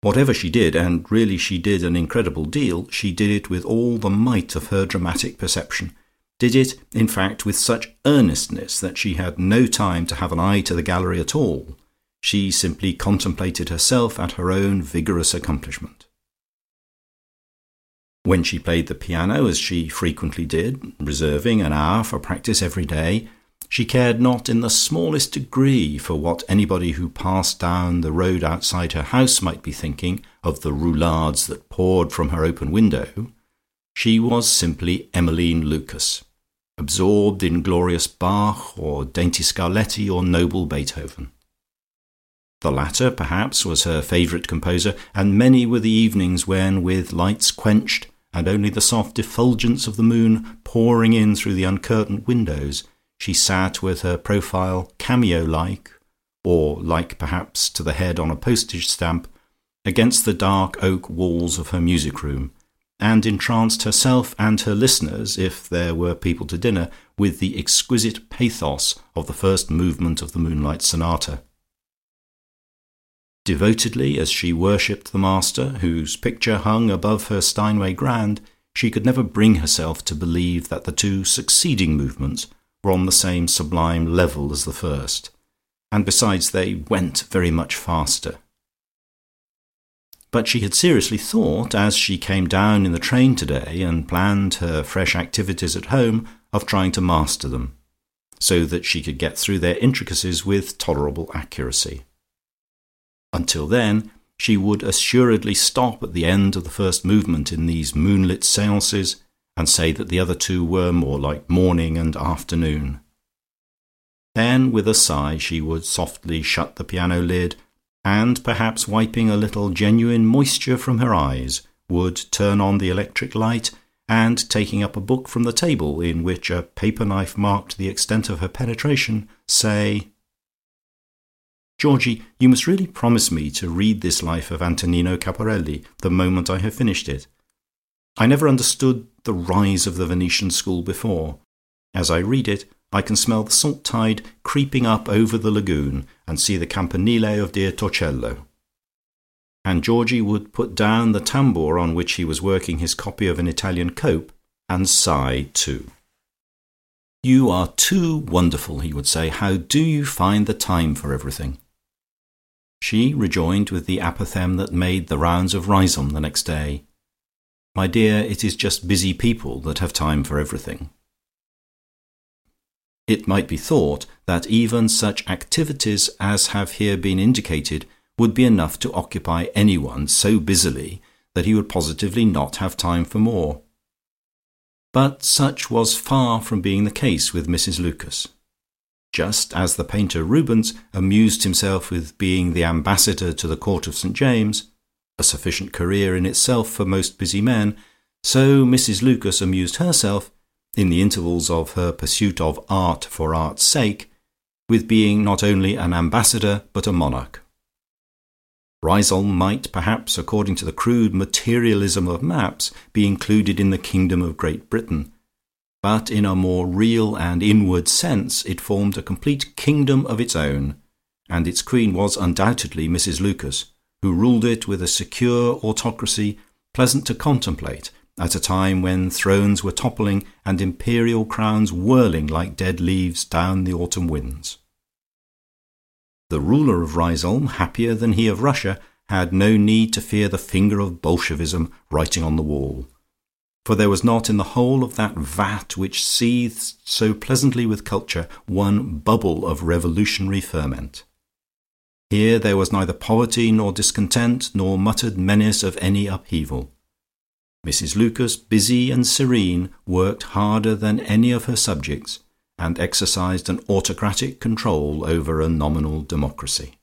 Whatever she did, and really she did an incredible deal, she did it with all the might of her dramatic perception, did it, in fact, with such earnestness that she had no time to have an eye to the gallery at all: she simply contemplated herself at her own vigorous accomplishment. When she played the piano, as she frequently did, reserving an hour for practice every day, she cared not in the smallest degree for what anybody who passed down the road outside her house might be thinking of the roulades that poured from her open window. She was simply Emmeline Lucas, absorbed in glorious Bach or dainty Scarlatti or noble Beethoven. The latter, perhaps, was her favourite composer, and many were the evenings when, with lights quenched, and only the soft effulgence of the moon pouring in through the uncurtained windows, she sat with her profile cameo like, or like perhaps to the head on a postage stamp, against the dark oak walls of her music room, and entranced herself and her listeners, if there were people to dinner, with the exquisite pathos of the first movement of the Moonlight Sonata. Devotedly as she worshipped the master, whose picture hung above her Steinway grand, she could never bring herself to believe that the two succeeding movements were on the same sublime level as the first, and besides they went very much faster. But she had seriously thought, as she came down in the train today, and planned her fresh activities at home, of trying to master them, so that she could get through their intricacies with tolerable accuracy. Until then she would assuredly stop at the end of the first movement in these moonlit seances and say that the other two were more like morning and afternoon. Then with a sigh she would softly shut the piano lid, and perhaps wiping a little genuine moisture from her eyes, would turn on the electric light, and taking up a book from the table in which a paper knife marked the extent of her penetration, say "Georgie, you must really promise me to read this life of Antonino Caporelli the moment I have finished it. I never understood the rise of the Venetian school before. As I read it, I can smell the salt tide creeping up over the lagoon, and see the campanile of dear Torcello." And Georgie would put down the tambour on which he was working his copy of an Italian cope, and sigh too. "You are too wonderful," he would say. "How do you find the time for everything?" She rejoined with the apothegm that made the rounds of Riseholme the next day. My dear, it is just busy people that have time for everything." It might be thought that even such activities as have here been indicated would be enough to occupy anyone so busily that he would positively not have time for more. But such was far from being the case with Mrs Lucas. Just as the painter Rubens amused himself with being the ambassador to the court of St James, a sufficient career in itself for most busy men, so Mrs Lucas amused herself, in the intervals of her pursuit of art for art's sake, with being not only an ambassador but a monarch. Riseholme might perhaps, according to the crude materialism of maps, be included in the kingdom of Great Britain, but in a more real and inward sense it formed a complete kingdom of its own, and its queen was undoubtedly Mrs Lucas who ruled it with a secure autocracy pleasant to contemplate at a time when thrones were toppling and imperial crowns whirling like dead leaves down the autumn winds. The ruler of Riseholme, happier than he of Russia, had no need to fear the finger of Bolshevism writing on the wall, for there was not in the whole of that vat which seethed so pleasantly with culture one bubble of revolutionary ferment. Here there was neither poverty nor discontent, nor muttered menace of any upheaval. Mrs Lucas, busy and serene, worked harder than any of her subjects, and exercised an autocratic control over a nominal democracy.